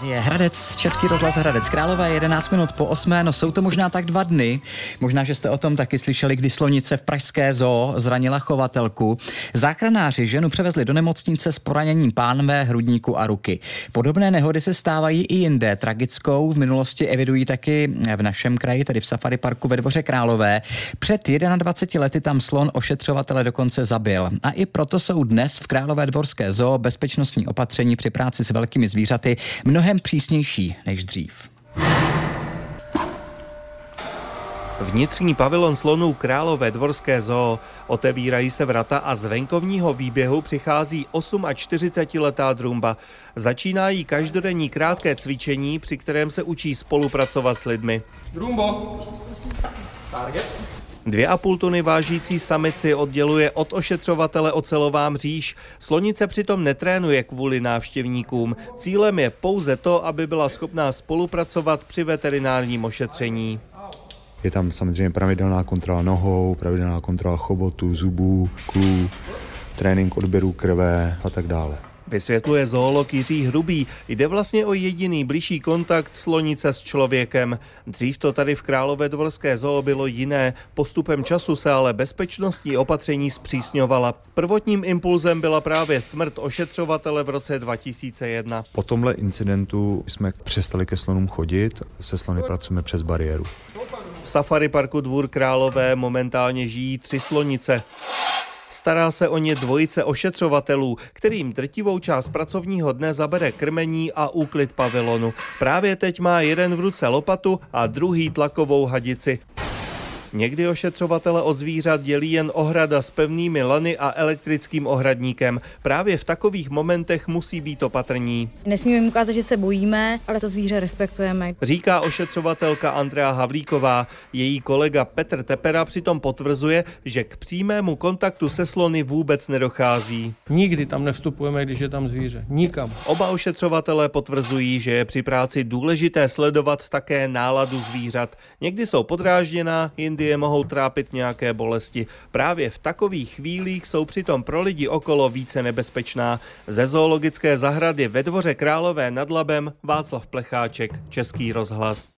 Tady je Hradec, Český rozhlas Hradec Králové, 11 minut po 8. No jsou to možná tak dva dny. Možná, že jste o tom taky slyšeli, kdy slonice v Pražské zoo zranila chovatelku. Záchranáři ženu převezli do nemocnice s poraněním pánve, hrudníku a ruky. Podobné nehody se stávají i jinde. Tragickou v minulosti evidují taky v našem kraji, tedy v Safari parku ve Dvoře Králové. Před 21 lety tam slon ošetřovatele dokonce zabil. A i proto jsou dnes v Králové dvorské zoo bezpečnostní opatření při práci s velkými zvířaty mnohem přísnější než dřív. Vnitřní pavilon slonů Králové dvorské zoo. Otevírají se vrata a z venkovního výběhu přichází 48-letá drumba. Začínají každodenní krátké cvičení, při kterém se učí spolupracovat s lidmi. Drumbo! Target. Dvě a půl tuny vážící samici odděluje od ošetřovatele ocelová mříž. Slonice přitom netrénuje kvůli návštěvníkům. Cílem je pouze to, aby byla schopná spolupracovat při veterinárním ošetření. Je tam samozřejmě pravidelná kontrola nohou, pravidelná kontrola chobotu, zubů, klů, trénink odběru krve a tak dále. Vysvětluje zoolog Jiří Hrubý, jde vlastně o jediný blížší kontakt slonice s člověkem. Dřív to tady v Králové dvorské zoo bylo jiné, postupem času se ale bezpečnostní opatření zpřísňovala. Prvotním impulzem byla právě smrt ošetřovatele v roce 2001. Po tomhle incidentu jsme přestali ke slonům chodit, se slony pracujeme přes bariéru. V safari parku Dvůr Králové momentálně žijí tři slonice. Stará se o ně dvojice ošetřovatelů, kterým drtivou část pracovního dne zabere krmení a úklid pavilonu. Právě teď má jeden v ruce lopatu a druhý tlakovou hadici. Někdy ošetřovatele od zvířat dělí jen ohrada s pevnými lany a elektrickým ohradníkem. Právě v takových momentech musí být opatrní. Nesmíme jim ukázat, že se bojíme, ale to zvíře respektujeme. Říká ošetřovatelka Andrea Havlíková. Její kolega Petr Tepera přitom potvrzuje, že k přímému kontaktu se slony vůbec nedochází. Nikdy tam nevstupujeme, když je tam zvíře. Nikam. Oba ošetřovatelé potvrzují, že je při práci důležité sledovat také náladu zvířat. Někdy jsou podrážděná, jindy je mohou trápit nějaké bolesti. Právě v takových chvílích jsou přitom pro lidi okolo více nebezpečná. Ze zoologické zahrady ve dvoře Králové nad Labem Václav Plecháček, Český rozhlas.